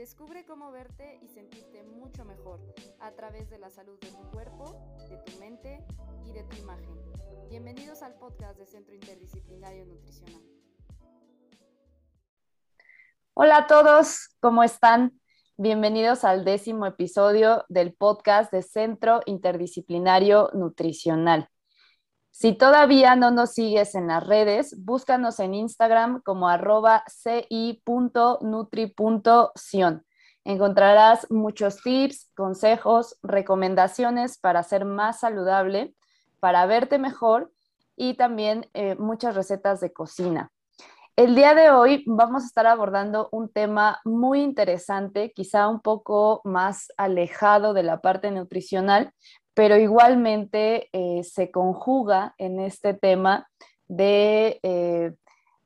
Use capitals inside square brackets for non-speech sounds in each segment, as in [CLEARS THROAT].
Descubre cómo verte y sentirte mucho mejor a través de la salud de tu cuerpo, de tu mente y de tu imagen. Bienvenidos al podcast de Centro Interdisciplinario Nutricional. Hola a todos, ¿cómo están? Bienvenidos al décimo episodio del podcast de Centro Interdisciplinario Nutricional. Si todavía no nos sigues en las redes, búscanos en Instagram como arroba ci.nutri.ción. Encontrarás muchos tips, consejos, recomendaciones para ser más saludable, para verte mejor y también eh, muchas recetas de cocina. El día de hoy vamos a estar abordando un tema muy interesante, quizá un poco más alejado de la parte nutricional, pero igualmente eh, se conjuga en este tema de, eh,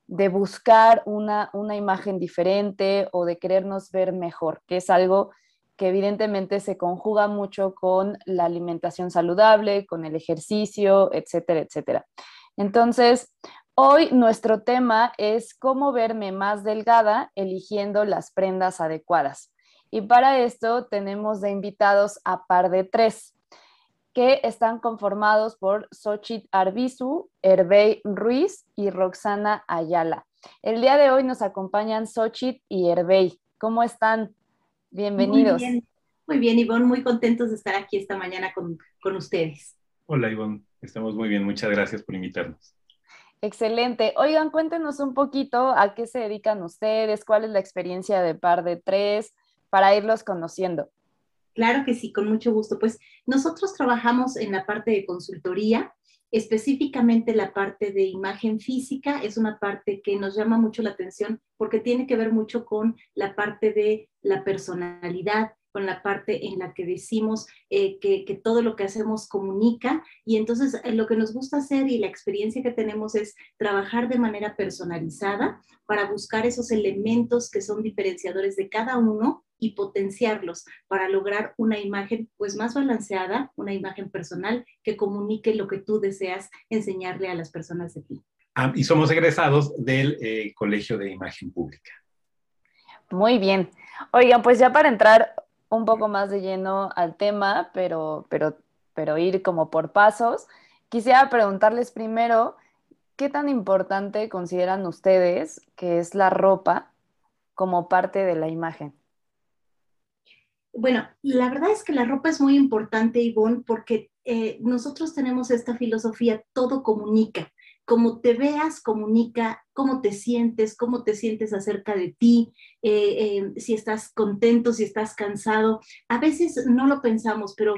de buscar una, una, imagen diferente o de querernos ver mejor, que es algo que evidentemente se conjuga mucho con la alimentación saludable, con el ejercicio, etcétera, etcétera. Entonces, hoy nuestro tema es cómo verme más delgada eligiendo las prendas adecuadas. Y para esto tenemos de invitados a par de tres que están conformados por Xochitl Arbizu, Hervey Ruiz y Roxana Ayala. El día de hoy nos acompañan Xochitl y Hervey. ¿Cómo están? Bienvenidos. Muy bien, muy bien, Ivonne, muy contentos de estar aquí esta mañana con, con ustedes. Hola, Ivonne, estamos muy bien, muchas gracias por invitarnos. Excelente. Oigan, cuéntenos un poquito a qué se dedican ustedes, cuál es la experiencia de par de tres, para irlos conociendo. Claro que sí, con mucho gusto. Pues nosotros trabajamos en la parte de consultoría, específicamente la parte de imagen física, es una parte que nos llama mucho la atención porque tiene que ver mucho con la parte de la personalidad, con la parte en la que decimos eh, que, que, todo lo que hacemos comunica y entonces eh, lo que nos gusta hacer y la experiencia que tenemos es trabajar de manera personalizada para buscar esos elementos que son diferenciadores de cada uno y potenciarlos para lograr una imagen pues más balanceada, una imagen personal que comunique lo que tú deseas enseñarle a las personas de ti. Ah, y somos egresados del eh, Colegio de Imagen Pública. Muy bien. Oigan, pues ya para entrar un poco más de lleno al tema, pero, pero, pero ir como por pasos, quisiera preguntarles primero, ¿qué tan importante consideran ustedes que es la ropa como parte de la imagen? Bueno, la verdad es que la ropa es muy importante, Ivonne, porque eh, nosotros tenemos esta filosofía, todo comunica. Como te veas, comunica cómo te sientes, cómo te sientes acerca de ti, eh, eh, si estás contento, si estás cansado. A veces no lo pensamos, pero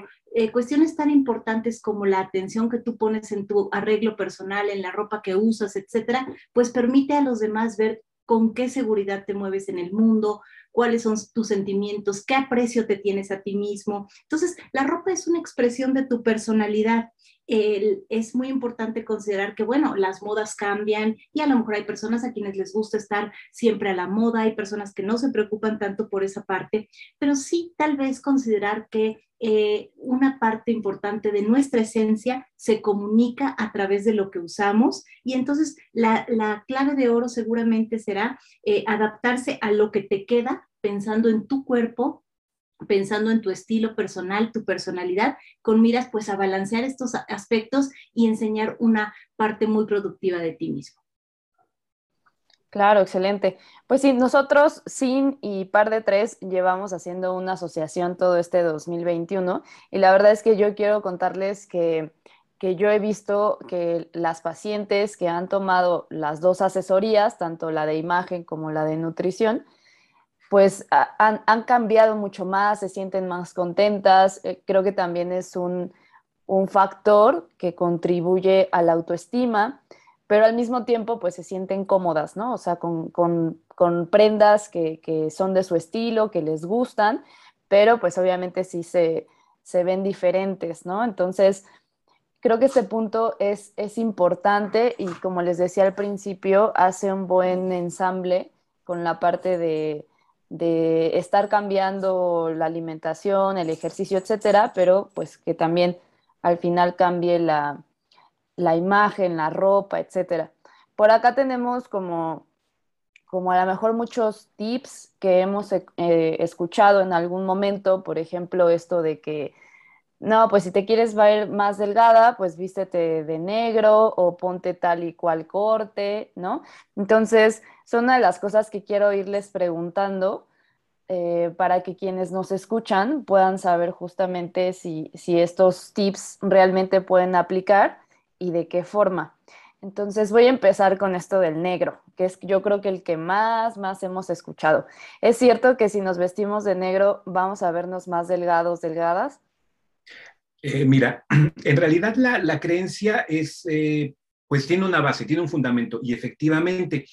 cuestiones tan importantes como la atención que tú pones en tu arreglo personal, en la ropa que usas, etcétera, pues permite a los demás ver con qué seguridad te mueves en el mundo, cuáles son tus sentimientos, qué aprecio te tienes a ti mismo. Entonces, la ropa es una expresión de tu personalidad. Es muy importante considerar que, bueno, las modas cambian y a lo mejor hay personas a quienes les gusta estar siempre a la moda, hay personas que no se preocupan tanto por esa parte, pero sí tal vez considerar que eh, una parte importante de nuestra esencia se comunica a través de lo que usamos y entonces la, clave de oro seguramente será eh, adaptarse a lo que te queda pensando en tu cuerpo, pensando en tu estilo personal, tu personalidad, con miras pues a balancear estos aspectos y enseñar una parte muy productiva de ti mismo. Claro, excelente. Pues sí, nosotros, SIN y Par de Tres, llevamos haciendo una asociación todo este 2021 y la verdad es que yo quiero contarles que, yo he visto que las pacientes que han tomado las dos asesorías, tanto la de imagen como la de nutrición, pues han, cambiado mucho más, se sienten más contentas. Eh, creo que también es un, un factor que contribuye a la autoestima pero al mismo tiempo pues se sienten cómodas, ¿no? O sea, con, prendas que, son de su estilo, que les gustan, pero pues obviamente sí se, ven diferentes, ¿no? Entonces, creo que este punto es, es importante y como les decía al principio, hace un buen ensamble con la parte de, de estar cambiando la alimentación, el ejercicio, etcétera, pero pues que también al final cambie la, la imagen, la ropa, etcétera. Por acá tenemos como como a lo mejor muchos tips que hemos eh, escuchado en algún momento, por ejemplo, esto de que, no, pues si te quieres ver más delgada, pues vístete de negro o ponte tal y cual corte, ¿no? Entonces, son una de las cosas que quiero irles preguntando eh, para que quienes nos escuchan puedan saber justamente si, si estos tips realmente pueden aplicar y de qué forma. Entonces voy a empezar con esto del negro, que es yo creo que el que más, más hemos escuchado. ¿Es cierto que si nos vestimos de negro vamos a vernos más delgados, delgadas? Eh, mira, [CLEARS THROAT] en realidad la, creencia es, eh, pues tiene una base, tiene un fundamento y efectivamente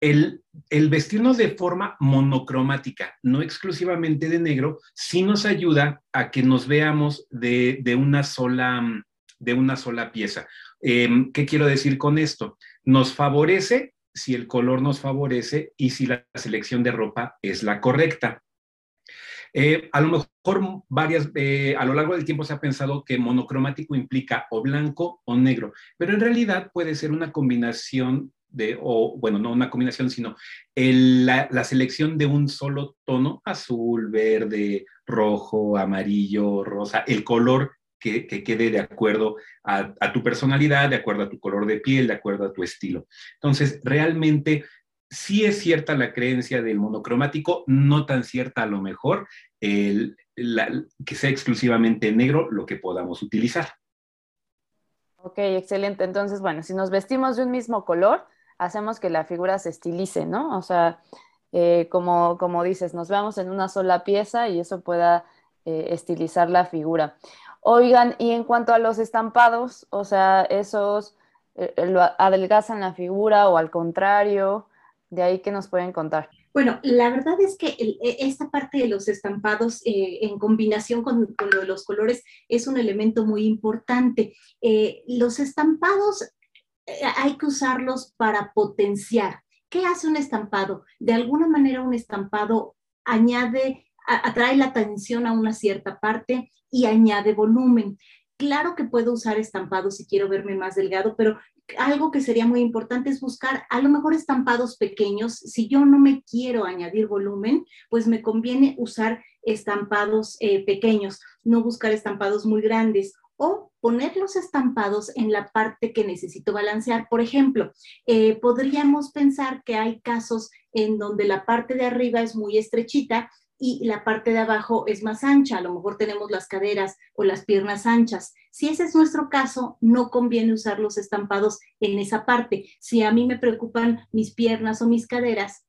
el, vestirnos de forma monocromática, no exclusivamente de negro, sí nos ayuda a que nos veamos de, una, sola, de una sola pieza. Em, ¿Qué quiero decir con esto? Nos favorece si el color nos favorece y si la selección de ropa es la correcta. Eh, a lo mejor varias, eh, a lo largo del tiempo se ha pensado que monocromático implica o blanco o negro, pero en realidad puede ser una combinación de, o bueno, no una combinación, sino la, la, selección de un solo tono, azul, verde, rojo, amarillo, rosa, el color que, quede de acuerdo a, tu personalidad, de acuerdo a tu color de piel, de acuerdo a tu estilo. Entonces, realmente sí es cierta la creencia del monocromático, no tan cierta a lo mejor que sea exclusivamente negro lo que podamos utilizar. Ok, excelente. Entonces, bueno, si nos vestimos de un mismo color, hacemos que la figura se estilice, ¿no? O sea, eh, como, como dices, nos veamos en una sola pieza y eso pueda eh, estilizar la figura. Oigan, y en cuanto a los estampados, o sea, esos eh, lo adelgazan la figura o al contrario, de ahí que nos pueden contar. Bueno, la verdad es que e, esta parte de los estampados eh, en combinación con, lo de los colores es un elemento muy importante. los estampados hay que usarlos para potenciar. ¿Qué hace un estampado? De alguna manera un estampado añade, atrae la atención a una cierta parte y añade volumen. Claro que puedo usar estampados si quiero verme más delgado, pero algo que sería muy importante es buscar a lo mejor estampados pequeños. Si yo no me quiero añadir volumen, pues me conviene usar estampados eh, pequeños, no buscar estampados muy grandes o poner los estampados en la parte que necesito balancear. Por ejemplo, eh, podríamos pensar que hay casos en donde la parte de arriba es muy estrechita y la parte de abajo es más ancha, a lo mejor tenemos las caderas o las piernas anchas. Si ese es nuestro caso, no conviene usar los estampados en esa parte. Si a mí me preocupan mis piernas o mis caderas,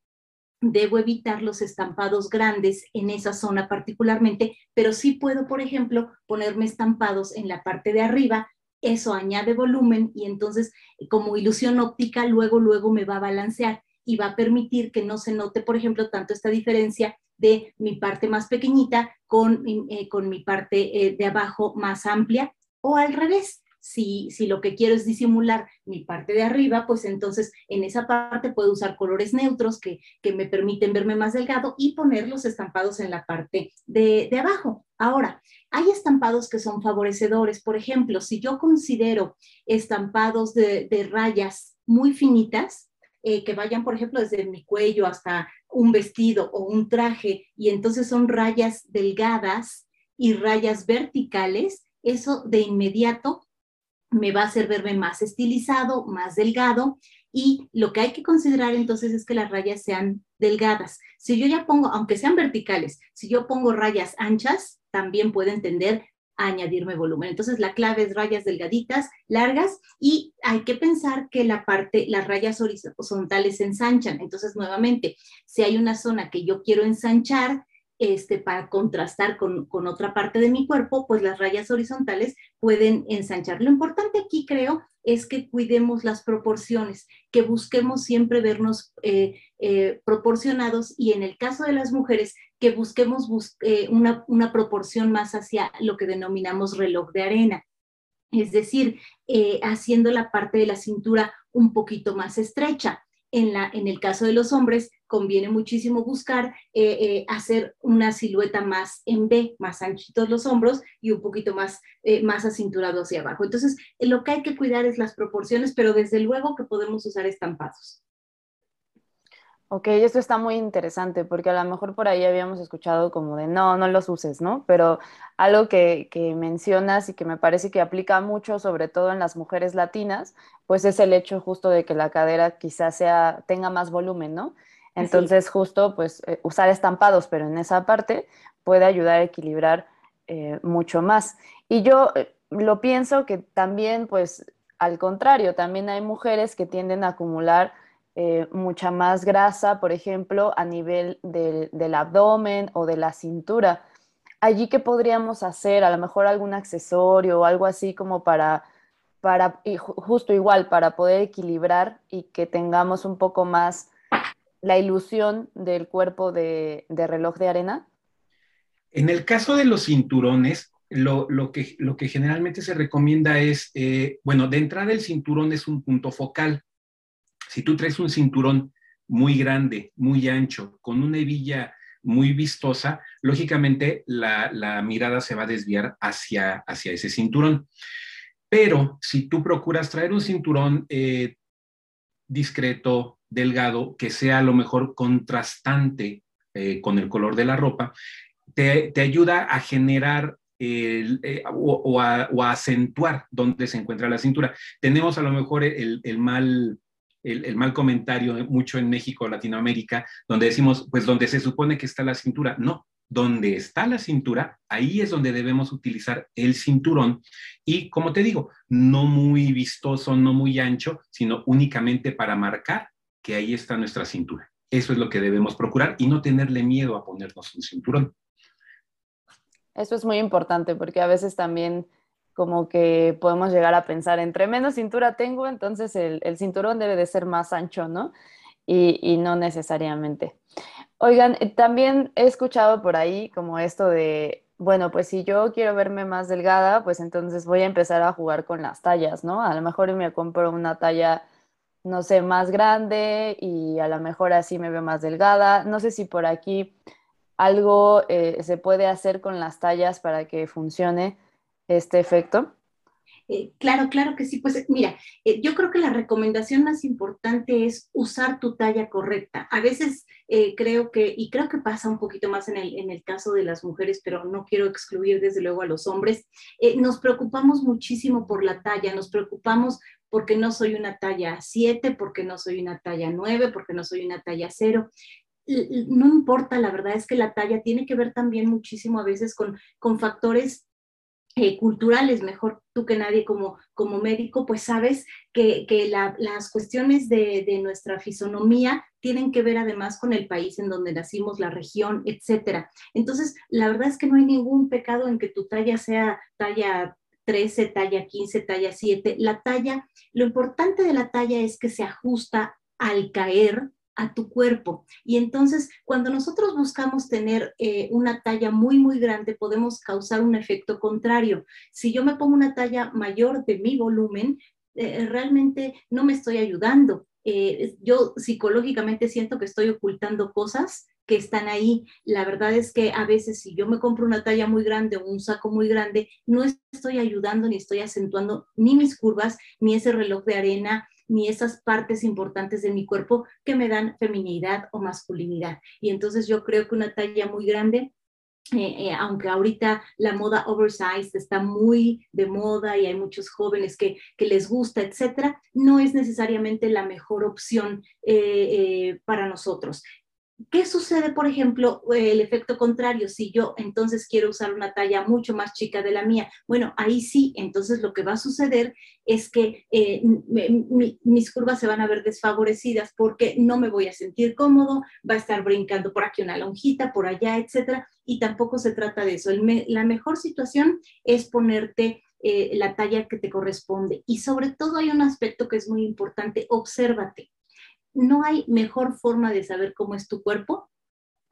debo evitar los estampados grandes en esa zona particularmente, pero sí puedo, por ejemplo, ponerme estampados en la parte de arriba. Eso añade volumen y entonces como ilusión óptica luego, luego me va a balancear y va a permitir que no se note, por ejemplo, tanto esta diferencia de mi parte más pequeñita con, eh, con mi parte eh, de abajo más amplia o al revés. Si, si, lo que quiero es disimular mi parte de arriba, pues entonces en esa parte puedo usar colores neutros que, que me permiten verme más delgado y ponerlos estampados en la parte de, de abajo. Ahora, hay estampados que son favorecedores. Por ejemplo, si yo considero estampados de, de rayas muy finitas, eh, que vayan, por ejemplo, desde mi cuello hasta un vestido o un traje, y entonces son rayas delgadas y rayas verticales, eso de inmediato me va a hacer verme más estilizado, más delgado, y lo que hay que considerar entonces es que las rayas sean delgadas. Si yo ya pongo, aunque sean verticales, si yo pongo rayas anchas, también pueden tender añadirme volumen. Entonces la clave es rayas delgaditas, largas y hay que pensar que la parte, las rayas horizontales ensanchan. Entonces nuevamente, si hay una zona que yo quiero ensanchar, este, para contrastar con, otra parte de mi cuerpo, pues las rayas horizontales pueden ensanchar. Lo importante aquí creo es que cuidemos las proporciones, que busquemos siempre vernos eh, eh, proporcionados y en el caso de las mujeres, que busquemos eh, una, proporción más hacia lo que denominamos reloj de arena. Es decir, haciendo la parte de la cintura un poquito más estrecha. En, la, en el caso de los hombres, conviene muchísimo buscar eh, eh, hacer una silueta más en B, más anchitos los hombros y un poquito más, eh, más acinturado hacia abajo. Entonces, lo que hay que cuidar es las proporciones, pero desde luego que podemos usar estampados. Ok, esto está muy interesante porque a lo mejor por ahí habíamos escuchado como de no, no los uses, ¿no? Pero algo que, mencionas y que me parece que aplica mucho, sobre todo en las mujeres latinas, pues es el hecho justo de que la cadera quizás sea, tenga más volumen, ¿no? Entonces justo pues eh, usar estampados, pero en esa parte puede ayudar a equilibrar eh, mucho más. Y yo eh, lo pienso que también pues al contrario, también hay mujeres que tienden a acumular eh, mucha más grasa, por ejemplo, a nivel del abdomen o de la cintura. Allí, ¿qué podríamos hacer? A lo mejor algún accesorio o algo así como para, para justo igual, para poder equilibrar y que tengamos un poco más la ilusión del cuerpo de, reloj de arena. En el caso de los cinturones, lo, que, lo que generalmente se recomienda es, eh, bueno, de entrada el cinturón es un punto focal. Si tú traes un cinturón muy grande, muy ancho, con una hebilla muy vistosa, lógicamente la, mirada se va a desviar hacia, hacia ese cinturón. Pero si tú procuras traer un cinturón eh, discreto, delgado, que sea a lo mejor contrastante eh, con el color de la ropa, te, ayuda a generar eh, o, a, acentuar dónde se encuentra la cintura. Tenemos a lo mejor el mal el, mal comentario mucho en México, Latinoamérica, donde decimos, pues donde se supone que está la cintura. No, donde está la cintura, ahí es donde debemos utilizar el cinturón y, como te digo, no muy vistoso, no muy ancho, sino únicamente para marcar que ahí está nuestra cintura. Eso es lo que debemos procurar y no tenerle miedo a ponernos un cinturón. Eso es muy importante porque a veces también como que podemos llegar a pensar, entre menos cintura tengo, entonces el, cinturón debe de ser más ancho, ¿no? Y, no necesariamente. Oigan, eh, también he escuchado por ahí como esto de, bueno, pues si yo quiero verme más delgada, pues entonces voy a empezar a jugar con las tallas, ¿no? A lo mejor me compro una talla, no sé, más grande y a lo mejor así me veo más delgada. No sé si por aquí algo eh, se puede hacer con las tallas para que funcione este efecto? Eh, claro, claro que sí. Pues mira, eh, yo creo que la recomendación más importante es usar tu talla correcta. A veces eh, creo que, y creo que pasa un poquito más en el, en el caso de las mujeres, pero no quiero excluir desde luego a los hombres, nos preocupamos muchísimo por la talla, nos preocupamos porque no soy una talla 7, porque no soy una talla 9, porque no soy una talla 0 no importa, la verdad es que la talla tiene que ver también muchísimo a veces con, con factores eh, culturales, mejor tú que nadie como, como médico, pues sabes que, las cuestiones de, nuestra fisonomía tienen que ver además con el país en donde nacimos, la región, etcétera. Entonces, la verdad es que no hay ningún pecado en que tu talla sea talla 13, talla 15, talla 7. La talla, lo importante de la talla es que se ajusta al caer a tu cuerpo. Y entonces, cuando nosotros buscamos tener eh, una talla muy, muy grande, podemos causar un efecto contrario. Si yo me pongo una talla mayor de mi volumen, eh, realmente no me estoy ayudando. Eh, yo psicológicamente siento que estoy ocultando cosas que están ahí. La verdad es que a veces si yo me compro una talla muy grande o un saco muy grande, no estoy ayudando ni estoy acentuando ni mis curvas, ni ese reloj de arena, ni esas partes importantes de mi cuerpo que me dan feminidad o masculinidad. Y entonces yo creo que una talla muy grande eh, eh, aunque ahorita la moda oversized está muy de moda y hay muchos jóvenes que, les gusta, etcétera, no es necesariamente la mejor opción eh, para nosotros. ¿Qué sucede, por ejemplo, el efecto contrario? Si yo entonces quiero usar una talla mucho más chica de la mía, bueno, ahí sí, entonces lo que va a suceder es que eh, mis curvas se van a ver desfavorecidas porque no me voy a sentir cómodo, va a estar brincando por aquí una lonjita, por allá, etcétera, y tampoco se trata de eso. la mejor situación es ponerte eh, la talla que te corresponde. Y sobre todo hay un aspecto que es muy importante, obsérvate no hay mejor forma de saber cómo es tu cuerpo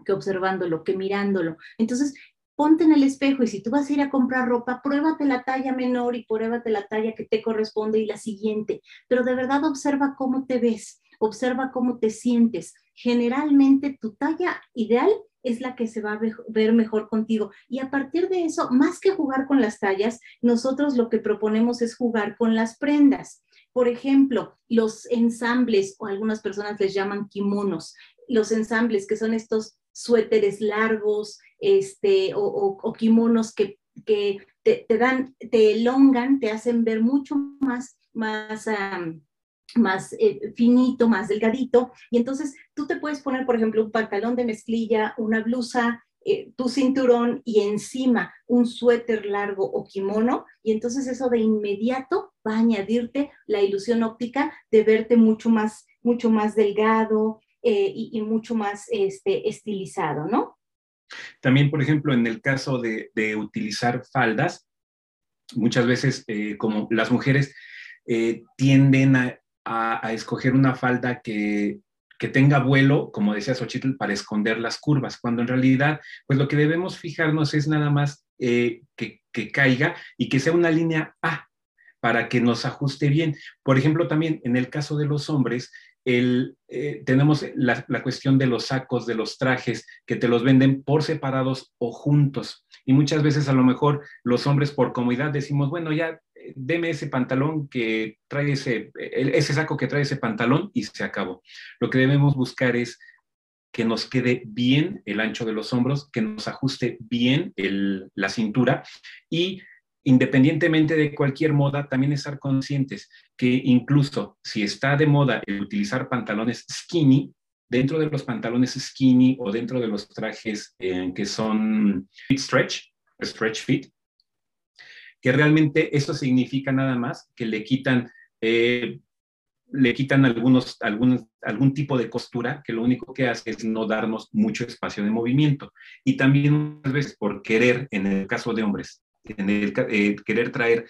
que observándolo, que mirándolo. Entonces, ponte en el espejo y si tú vas a ir a comprar ropa, pruébate la talla menor y pruébate la talla que te corresponde y la siguiente. Pero de verdad observa cómo te ves, observa cómo te sientes. Generalmente tu talla ideal es la que se va a ver mejor contigo. Y a partir de eso, más que jugar con las tallas, nosotros lo que proponemos es jugar con las prendas. Por ejemplo, los ensambles o algunas personas les llaman kimonos. los ensambles, que son estos suéteres largos este, o, kimonos que, te, dan, te elongan, te hacen ver mucho más, más, más eh, finito, más delgadito. Y entonces tú te puedes poner, por ejemplo, un pantalón de mezclilla, una blusa, eh, tu cinturón y encima un suéter largo o kimono, y entonces eso de inmediato va a añadirte la ilusión óptica de verte mucho más, mucho más delgado eh, y, mucho más este, estilizado, ¿no? También, por ejemplo, en el caso de, utilizar faldas, muchas veces eh, como las mujeres tienden a, escoger una falda que que tenga vuelo, como decía Xochitl, para esconder las curvas, cuando en realidad, pues lo que debemos fijarnos es nada más eh, que, caiga y que sea una línea A para que nos ajuste bien. Por ejemplo, también en el caso de los hombres, el, eh, tenemos la, la, cuestión de los sacos, de los trajes, que te los venden por separados o juntos. Y muchas veces a lo mejor los hombres por comodidad decimos, bueno, ya deme ese pantalón que trae ese, ese saco que trae ese pantalón y se acabó. Lo que debemos buscar es que nos quede bien el ancho de los hombros, que nos ajuste bien la cintura y independientemente de cualquier moda, también estar conscientes que incluso si está de moda el utilizar pantalones skinny, dentro de los pantalones skinny o dentro de los trajes eh, que son stretch, stretch fit, que realmente eso significa nada más que le quitan, eh, le quitan algunos, algún tipo de costura que lo único que hace es no darnos mucho espacio de movimiento. Y también muchas veces por querer, en el caso de hombres, eh, querer traer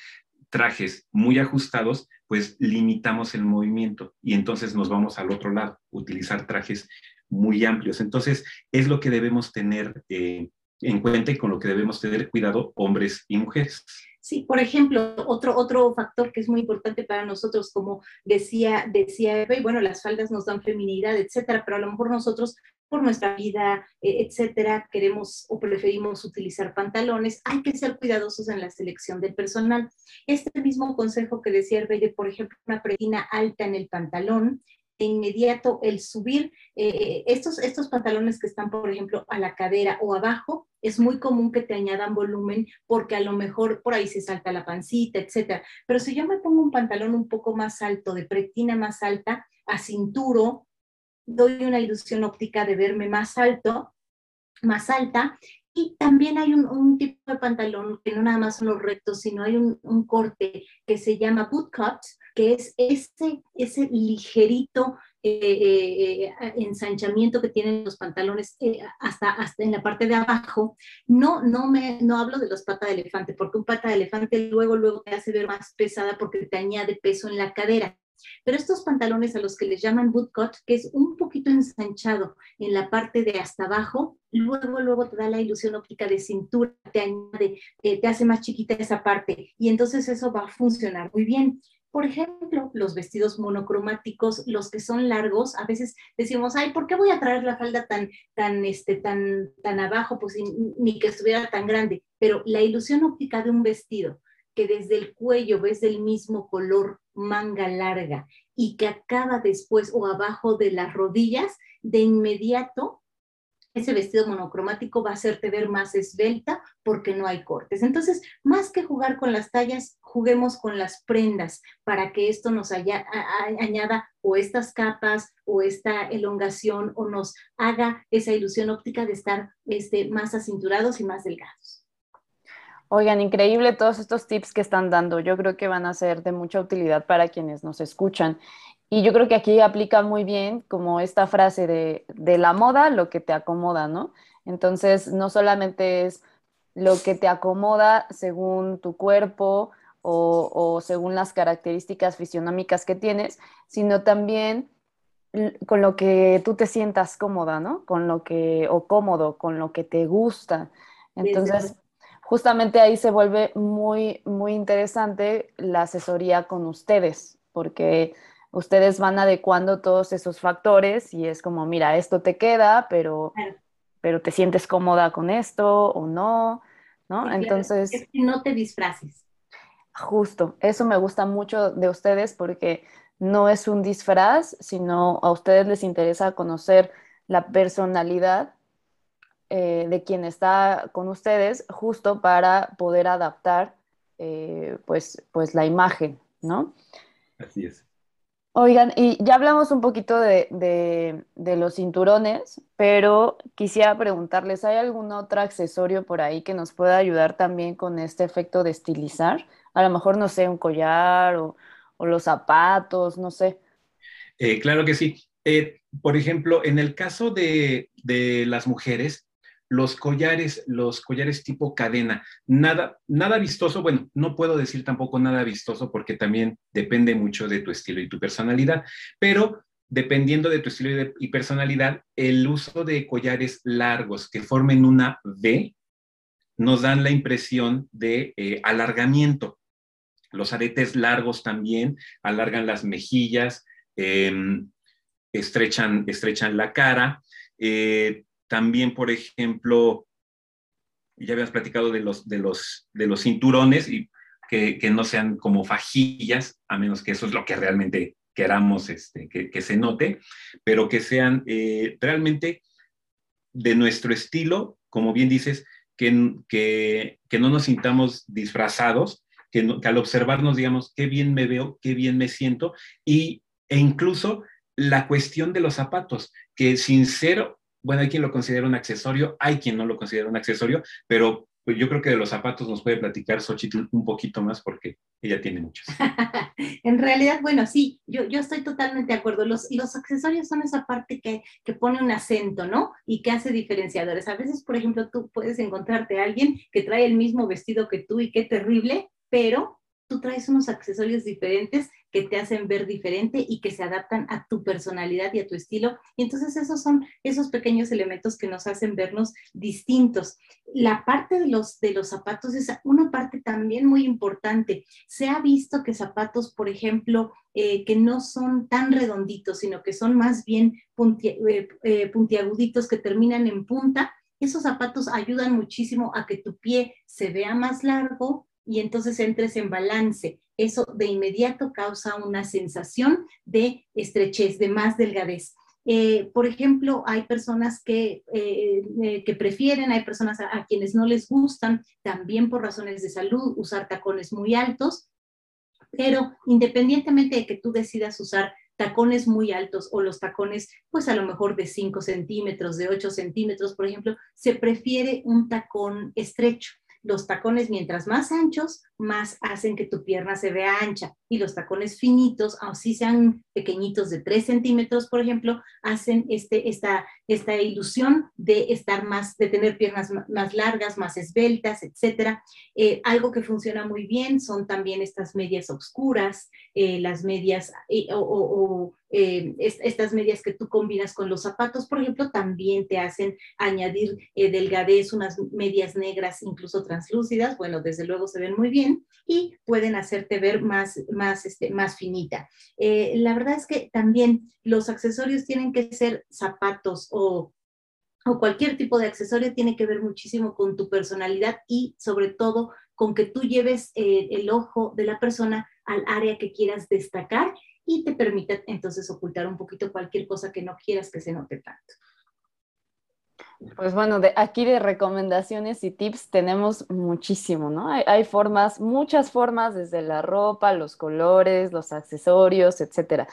trajes muy ajustados, pues limitamos el movimiento y entonces nos vamos al otro lado, utilizar trajes muy amplios. Entonces, es lo que debemos tener eh, en cuenta con lo que debemos tener cuidado hombres y mujeres. Sí, por ejemplo, otro, otro factor que es muy importante para nosotros, como decía, decía Eva, y bueno, las faldas nos dan feminidad, etcétera, pero a lo mejor nosotros por nuestra vida, eh, etcétera, queremos o preferimos utilizar pantalones, hay que ser cuidadosos en la selección del personal. Este mismo consejo que decía Hervé por ejemplo, una pretina alta en el pantalón, de inmediato el subir eh, estos, estos pantalones que están, por ejemplo, a la cadera o abajo, es muy común que te añadan volumen porque a lo mejor por ahí se salta la pancita, etcétera. Pero si yo me pongo un pantalón un poco más alto, de pretina más alta, a cinturo, doy una ilusión óptica de verme más alto, más alta, y también hay un, tipo de pantalón que no nada más son los rectos, sino hay un, corte que se llama boot cut, que es ese, ese ligerito eh, eh, eh, ensanchamiento que tienen los pantalones hasta, hasta en la parte de abajo. No, no, me, no hablo de los pata de elefante, porque un pata de elefante luego, luego te hace ver más pesada porque te añade peso en la cadera. Pero estos pantalones a los que les llaman boot cut, que es un poquito ensanchado en la parte de hasta abajo, luego, luego te da la ilusión óptica de cintura, te añade, te hace más chiquita esa parte y entonces eso va a funcionar muy bien. Por ejemplo, los vestidos monocromáticos, los que son largos, a veces decimos, ay, ¿por qué voy a traer la falda tan, tan, este, tan, tan abajo? Pues ni que estuviera tan grande. Pero la ilusión óptica de un vestido que desde el cuello ves del mismo color manga larga y que acaba después o abajo de las rodillas, de inmediato ese vestido monocromático va a hacerte ver más esbelta porque no hay cortes. Entonces, más que jugar con las tallas, juguemos con las prendas para que esto nos añada o estas capas o esta elongación o nos haga esa ilusión óptica de estar este, más acinturados y más delgados. Oigan, increíble todos estos tips que están dando. Yo creo que van a ser de mucha utilidad para quienes nos escuchan. Y yo creo que aquí aplica muy bien como esta frase de, de la moda, lo que te acomoda, ¿no? Entonces, no solamente es lo que te acomoda según tu cuerpo o, o, según las características fisionómicas que tienes, sino también con lo que tú te sientas cómoda, ¿no? Con lo que, o cómodo, con lo que te gusta. Entonces, justamente ahí se vuelve muy, muy interesante la asesoría con ustedes, porque ustedes van adecuando todos esos factores y es como, mira, esto te queda, pero, pero te sientes cómoda con esto o no, ¿no? Entonces... Es que no te disfraces. Justo, eso me gusta mucho de ustedes porque no es un disfraz, sino a ustedes les interesa conocer la personalidad eh, de quien está con ustedes, justo para poder adaptar eh, pues, pues la imagen, ¿no? Así es. Oigan, y ya hablamos un poquito de, los cinturones, pero quisiera preguntarles, ¿hay algún otro accesorio por ahí que nos pueda ayudar también con este efecto de estilizar? A lo mejor, no sé, un collar o, los zapatos, no sé. Eh, claro que sí. Eh, por ejemplo, en el caso de, de las mujeres, los collares, los collares tipo cadena, nada, nada vistoso, bueno, no puedo decir tampoco nada vistoso porque también depende mucho de tu estilo y tu personalidad, pero dependiendo de tu estilo y, personalidad, el uso de collares largos que formen una V nos dan la impresión de eh, alargamiento. Los aretes largos también alargan las mejillas, em, estrechan, estrechan la cara. Eh, también, por ejemplo, ya habías platicado de los, de los, de los cinturones y que, no sean como fajillas, a menos que eso es lo que realmente queramos este, que, se note, pero que sean eh, realmente de nuestro estilo, como bien dices, que, que, no nos sintamos disfrazados, que, que, al observarnos digamos, qué bien me veo, qué bien me siento, y, e incluso la cuestión de los zapatos, que sin ser bueno, hay quien lo considera un accesorio, hay quien no lo considera un accesorio, pero pues, yo creo que de los zapatos nos puede platicar Xochitl un poquito más porque ella tiene muchos. [LAUGHS] en realidad, bueno, sí, yo, yo estoy totalmente de acuerdo. Los, los accesorios son esa parte que, que pone un acento, ¿no? Y que hace diferenciadores. A veces, por ejemplo, tú puedes encontrarte a alguien que trae el mismo vestido que tú y qué terrible, pero tú traes unos accesorios diferentes que te hacen ver diferente y que se adaptan a tu personalidad y a tu estilo. Y entonces esos son esos pequeños elementos que nos hacen vernos distintos. La parte de los, de los zapatos es una parte también muy importante. Se ha visto que zapatos, por ejemplo, eh, que no son tan redonditos, sino que son más bien eh, eh, puntiaguditos que terminan en punta, esos zapatos ayudan muchísimo a que tu pie se vea más largo, y entonces entres en balance. Eso de inmediato causa una sensación de estrechez, de más delgadez. Eh, por ejemplo, hay personas que, eh, eh, que prefieren, hay personas a, quienes no les gustan, también por razones de salud, usar tacones muy altos, pero independientemente de que tú decidas usar tacones muy altos o los tacones, pues a lo mejor de 5 centímetros, de 8 centímetros, por ejemplo, se prefiere un tacón estrecho los tacones mientras más anchos, más hacen que tu pierna se vea ancha. Y los tacones finitos, así sean pequeñitos de 3 centímetros, por ejemplo, hacen este, esta, esta ilusión de estar más, de tener piernas más largas, más esbeltas, etc. Eh, algo que funciona muy bien son también estas medias oscuras, eh, las medias eh, o eh, estas medias que tú combinas con los zapatos, por ejemplo, también te hacen añadir eh, delgadez, unas medias negras, incluso translúcidas, bueno, desde luego se ven muy bien y pueden hacerte ver más, más, este, más finita. Eh, la verdad es que también los accesorios tienen que ser zapatos o o cualquier tipo de accesorio tiene que ver muchísimo con tu personalidad y sobre todo con que tú lleves el ojo de la persona al área que quieras destacar y te permite entonces ocultar un poquito cualquier cosa que no quieras que se note tanto. Pues bueno, de, aquí de recomendaciones y tips tenemos muchísimo, ¿no? Hay, formas, muchas formas, desde la ropa, los colores, los accesorios, etcétera.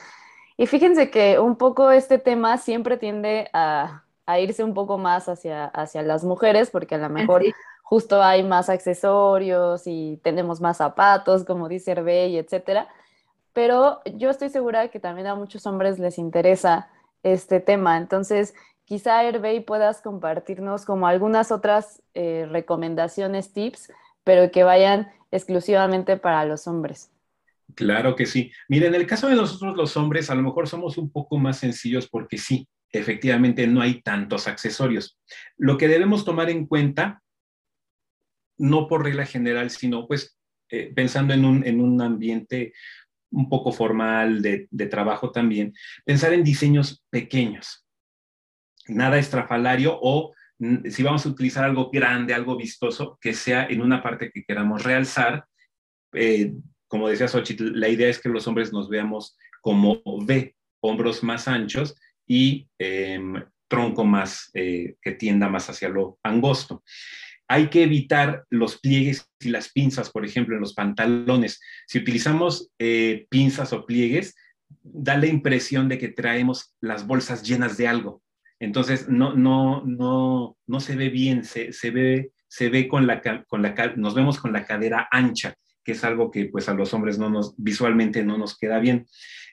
Y fíjense que un poco este tema siempre tiende a, irse un poco más hacia, hacia las mujeres, porque a lo mejor justo hay más accesorios y tenemos más zapatos, como dice Herbey, etcétera pero yo estoy segura que también a muchos hombres les interesa este tema. Entonces, quizá Hervey puedas compartirnos como algunas otras eh, recomendaciones, tips, pero que vayan exclusivamente para los hombres. Claro que sí. Mira, en el caso de nosotros los hombres, a lo mejor somos un poco más sencillos porque sí, efectivamente no hay tantos accesorios. Lo que debemos tomar en cuenta, no por regla general, sino pues eh, pensando en un, en un ambiente un poco formal de, trabajo también, pensar en diseños pequeños, nada estrafalario o si vamos a utilizar algo grande, algo vistoso, que sea en una parte que queramos realzar. Eh, como decía Xochitl, la idea es que los hombres nos veamos como V, hombros más anchos y em, tronco más que tienda más hacia lo angosto. Hay que evitar los pliegues y las pinzas, por ejemplo, en los pantalones. Si utilizamos pinzas o pliegues, da la impresión de que traemos las bolsas llenas de algo. Entonces, no, no, no, no se ve bien, se, se ve, se ve con la, con la, nos vemos con la cadera ancha, que es algo que pues a los hombres no nos, visualmente no nos queda bien.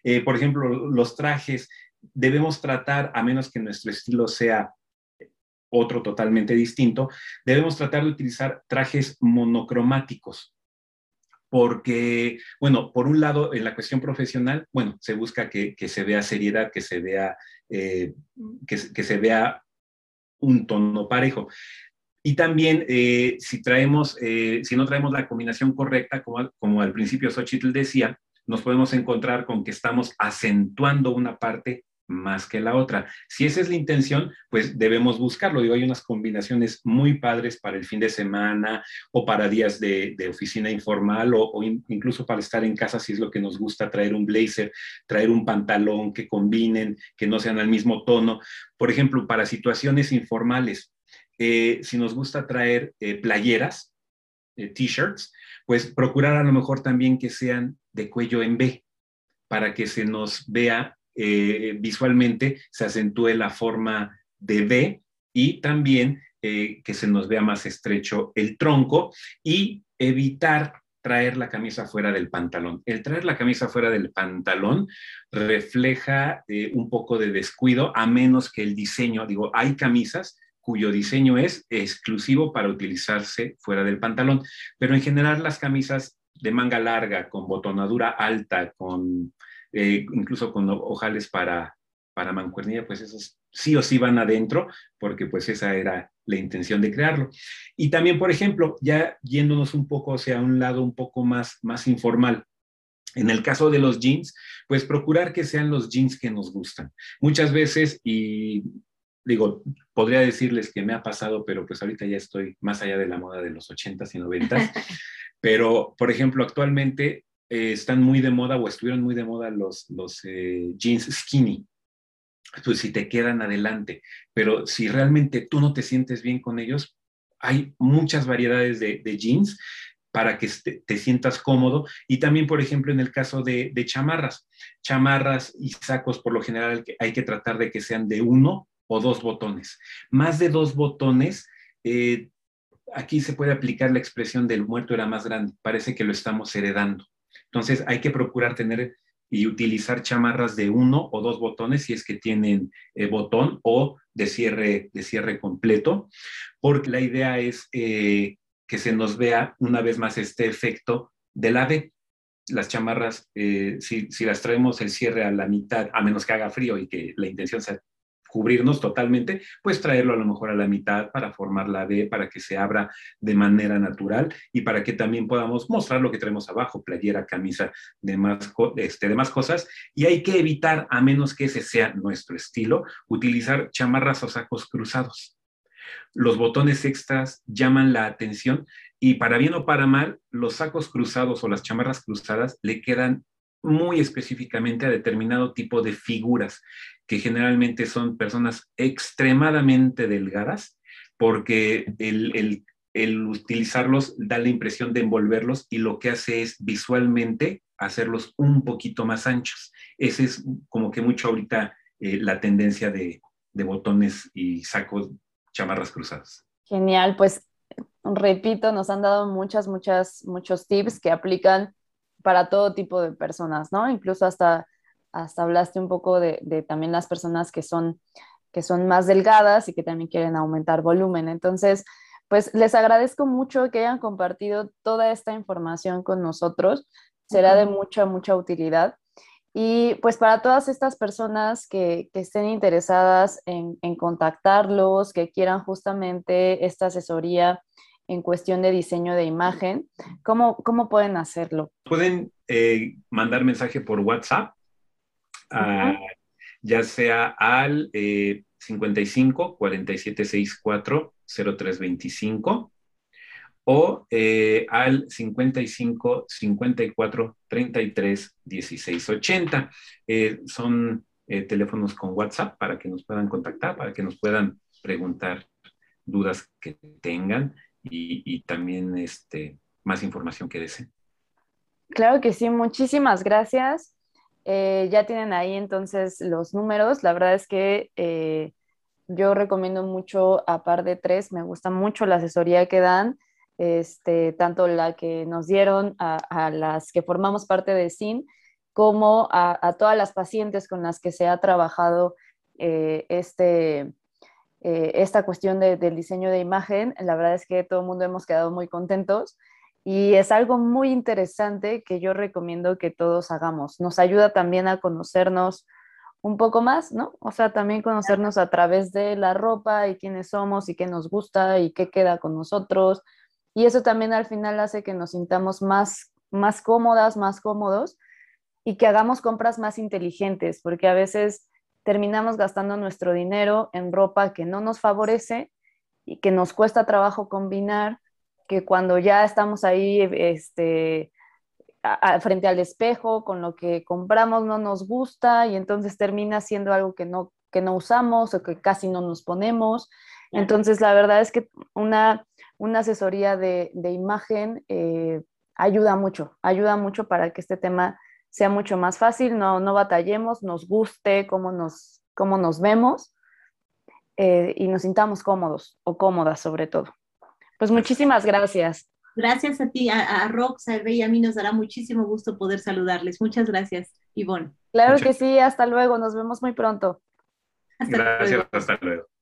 Eh, por ejemplo, los trajes, debemos tratar, a menos que nuestro estilo sea otro totalmente distinto, debemos tratar de utilizar trajes monocromáticos porque, bueno, por un lado, en la cuestión profesional, bueno, se busca que, se vea seriedad, que se vea, eh, que, se vea un tono parejo. Y también, eh, si traemos, eh, si no traemos la combinación correcta, como, al principio Xochitl decía, nos podemos encontrar con que estamos acentuando una parte más que la otra. Si esa es la intención, pues debemos buscarlo. Digo, hay unas combinaciones muy padres para el fin de semana o para días de, oficina informal o, incluso para estar en casa si es lo que nos gusta, traer un blazer, traer un pantalón que combinen, que no sean al mismo tono. Por ejemplo, para situaciones informales, eh, si nos gusta traer eh, playeras, eh, t-shirts, pues procurar a lo mejor también que sean de cuello en B para que se nos vea eh, visualmente se acentúe la forma de B y también eh, que se nos vea más estrecho el tronco y evitar traer la camisa fuera del pantalón. El traer la camisa fuera del pantalón refleja eh, un poco de descuido, a menos que el diseño, digo, hay camisas cuyo diseño es exclusivo para utilizarse fuera del pantalón, pero en general las camisas de manga larga, con botonadura alta, con eh, incluso con ojales para, para mancuernilla, pues esos sí o sí van adentro, porque pues esa era la intención de crearlo. Y también, por ejemplo, ya yéndonos un poco hacia un lado un poco más, más informal, en el caso de los jeans, pues procurar que sean los jeans que nos gustan. Muchas veces, y digo, podría decirles que me ha pasado, pero pues ahorita ya estoy más allá de la moda de los 80s y 90s, [LAUGHS] pero por ejemplo, actualmente eh, están muy de moda o estuvieron muy de moda los, los eh, jeans skinny. Pues si te quedan adelante, pero si realmente tú no te sientes bien con ellos, hay muchas variedades de, jeans para que te, sientas cómodo. Y también, por ejemplo, en el caso de, chamarras, chamarras y sacos, por lo general hay que tratar de que sean de uno o dos botones. Más de dos botones, eh, aquí se puede aplicar la expresión del muerto era más grande, parece que lo estamos heredando. Entonces hay que procurar tener y utilizar chamarras de uno o dos botones si es que tienen eh, botón o de cierre, de cierre completo, porque la idea es eh, que se nos vea una vez más este efecto de la B. Las chamarras, eh, si, si, las traemos el cierre a la mitad, a menos que haga frío y que la intención sea cubrirnos totalmente, pues traerlo a lo mejor a la mitad para formar la B, para que se abra de manera natural y para que también podamos mostrar lo que tenemos abajo, playera, camisa, demás, este, demás cosas. Y hay que evitar, a menos que ese sea nuestro estilo, utilizar chamarras o sacos cruzados. Los botones extras llaman la atención y para bien o para mal, los sacos cruzados o las chamarras cruzadas le quedan muy específicamente a determinado tipo de figuras, que generalmente son personas extremadamente delgadas, porque el, utilizarlos da la impresión de envolverlos y lo que hace es visualmente hacerlos un poquito más anchos. Ese es como que mucho ahorita eh, la tendencia de, de botones y sacos, chamarras cruzadas. Genial, pues repito, nos han dado muchas, muchas, muchos tips que aplican para todo tipo de personas, ¿no? Incluso hasta, hasta hablaste un poco de, de, también las personas que son, que son más delgadas y que también quieren aumentar volumen. Entonces, pues les agradezco mucho que hayan compartido toda esta información con nosotros. Será de mucha, mucha utilidad. Y pues para todas estas personas que, que estén interesadas en, en, contactarlos, que quieran justamente esta asesoría en cuestión de diseño de imagen, ¿cómo, cómo pueden hacerlo? Pueden eh, mandar mensaje por WhatsApp, ya sea al 55 4764 0325 o eh, al 55 54 33 16 80. son eh, teléfonos con WhatsApp para que nos puedan contactar, para que nos puedan preguntar dudas que tengan y, también este, más información que deseen. Claro que sí, muchísimas gracias. Eh, ya tienen ahí entonces los números. La verdad es que eh, yo recomiendo mucho a par de tres, me gusta mucho la asesoría que dan, este, tanto la que nos dieron a, las que formamos parte de SIN, como a, todas las pacientes con las que se ha trabajado eh, este, esta cuestión del diseño de imagen. La verdad es que todo el mundo hemos quedado muy contentos y es algo muy interesante que yo recomiendo que todos hagamos. Nos ayuda también a conocernos un poco más, ¿no? O sea, también conocernos a través de la ropa y quiénes somos y qué nos gusta y qué queda con nosotros. Y eso también al final hace que nos sintamos más, más cómodas, más cómodos y que hagamos compras más inteligentes, porque a veces terminamos gastando nuestro dinero en ropa que no nos favorece y que nos cuesta trabajo combinar que cuando ya estamos ahí este, frente al espejo, con lo que compramos no nos gusta y entonces termina siendo algo que no, que no usamos o que casi no nos ponemos. Entonces, la verdad es que una, una asesoría de, de imagen eh, ayuda mucho, ayuda mucho para que este tema sea mucho más fácil, no, no batallemos, nos guste cómo nos, cómo nos vemos eh, y nos sintamos cómodos o cómodas sobre todo. Pues muchísimas gracias. Gracias a ti, a, a Rox, a y a mí nos dará muchísimo gusto poder saludarles. Muchas gracias, Ivonne. Claro que sí, hasta luego, nos vemos muy pronto. gracias, hasta luego.